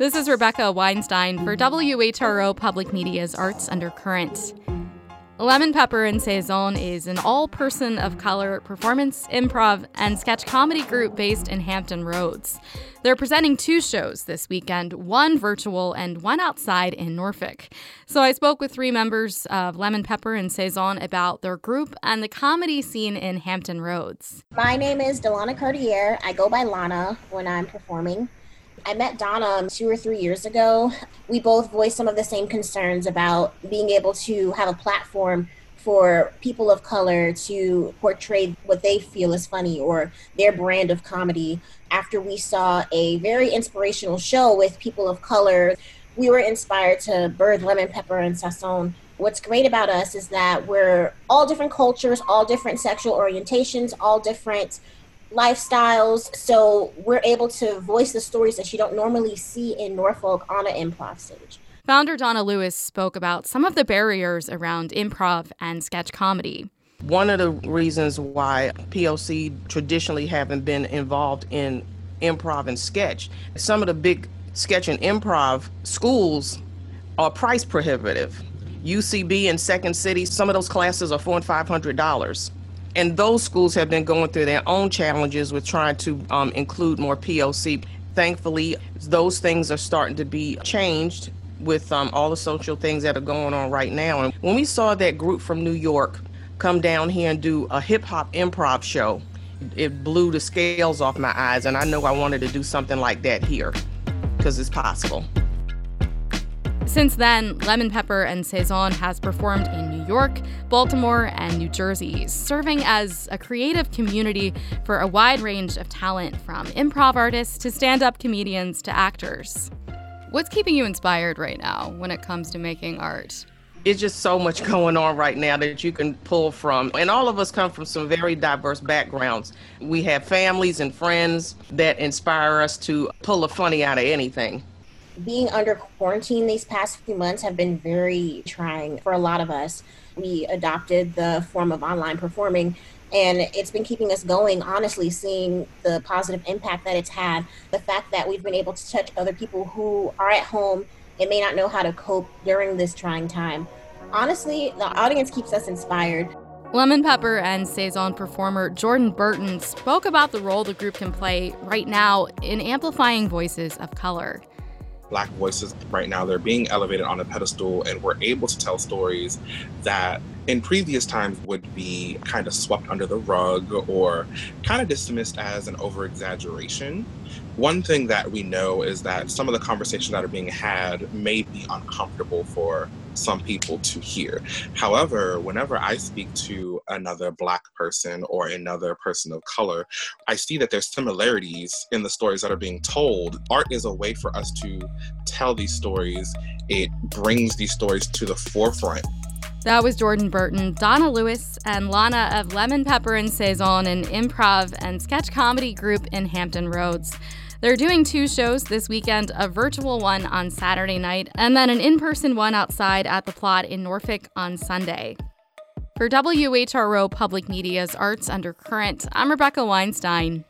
This is Rebecca Weinstein for WHRO Public Media's Arts Undercurrent. Lemon Pepper and Sazon is an all person of color performance, improv, and sketch comedy group based in Hampton Roads. They're presenting two shows this weekend, one virtual and one outside in Norfolk. So I spoke with three members of Lemon Pepper and Sazon about their group and the comedy scene in Hampton Roads. My name is Delana Cartier. I go by Lana when I'm performing. I met Donna two or three years ago. We both voiced some of the same concerns about being able to have a platform for people of color to portray what they feel is funny or their brand of comedy. After we saw a very inspirational show with people of color, we were inspired to birth Lemon Pepper and Sazon. What's great about us is that we're all different cultures, all different sexual orientations, all different lifestyles. So we're able to voice the stories that you don't normally see in Norfolk on an improv stage. Founder Donna Lewis spoke about some of the barriers around improv and sketch comedy. One of the reasons why POC traditionally haven't been involved in improv and sketch, some of the big sketch and improv schools are price prohibitive. UCB and Second City, some of those classes are four and five hundred dollars and those schools have been going through their own challenges with trying to um, include more POC. Thankfully, those things are starting to be changed with um, all the social things that are going on right now. And when we saw that group from New York come down here and do a hip hop improv show, it blew the scales off my eyes. And I know I wanted to do something like that here because it's possible. Since then, Lemon Pepper and Sazon has performed in York, Baltimore, and New Jersey, serving as a creative community for a wide range of talent from improv artists to stand up comedians to actors. What's keeping you inspired right now when it comes to making art? It's just so much going on right now that you can pull from. And all of us come from some very diverse backgrounds. We have families and friends that inspire us to pull a funny out of anything being under quarantine these past few months have been very trying for a lot of us. We adopted the form of online performing and it's been keeping us going honestly seeing the positive impact that it's had. The fact that we've been able to touch other people who are at home and may not know how to cope during this trying time. Honestly the audience keeps us inspired. Lemon Pepper and Sazon performer Jordan Burton spoke about the role the group can play right now in amplifying voices of color black voices right now. They're being elevated on a pedestal and we're able to tell stories that in previous times would be kind of swept under the rug or kind of dismissed as an over exaggeration one thing that we know is that some of the conversations that are being had may be uncomfortable for some people to hear. However, whenever I speak to another Black person or another person of color, I see that there's similarities in the stories that are being told. Art is a way for us to tell these stories, it brings these stories to the forefront. That was Jordan Burton, Donna Lewis, and Lana of Lemon Pepper and Sazon, an improv and sketch comedy group in Hampton Roads. They're doing two shows this weekend a virtual one on Saturday night, and then an in person one outside at the plot in Norfolk on Sunday. For WHRO Public Media's Arts Undercurrent, I'm Rebecca Weinstein.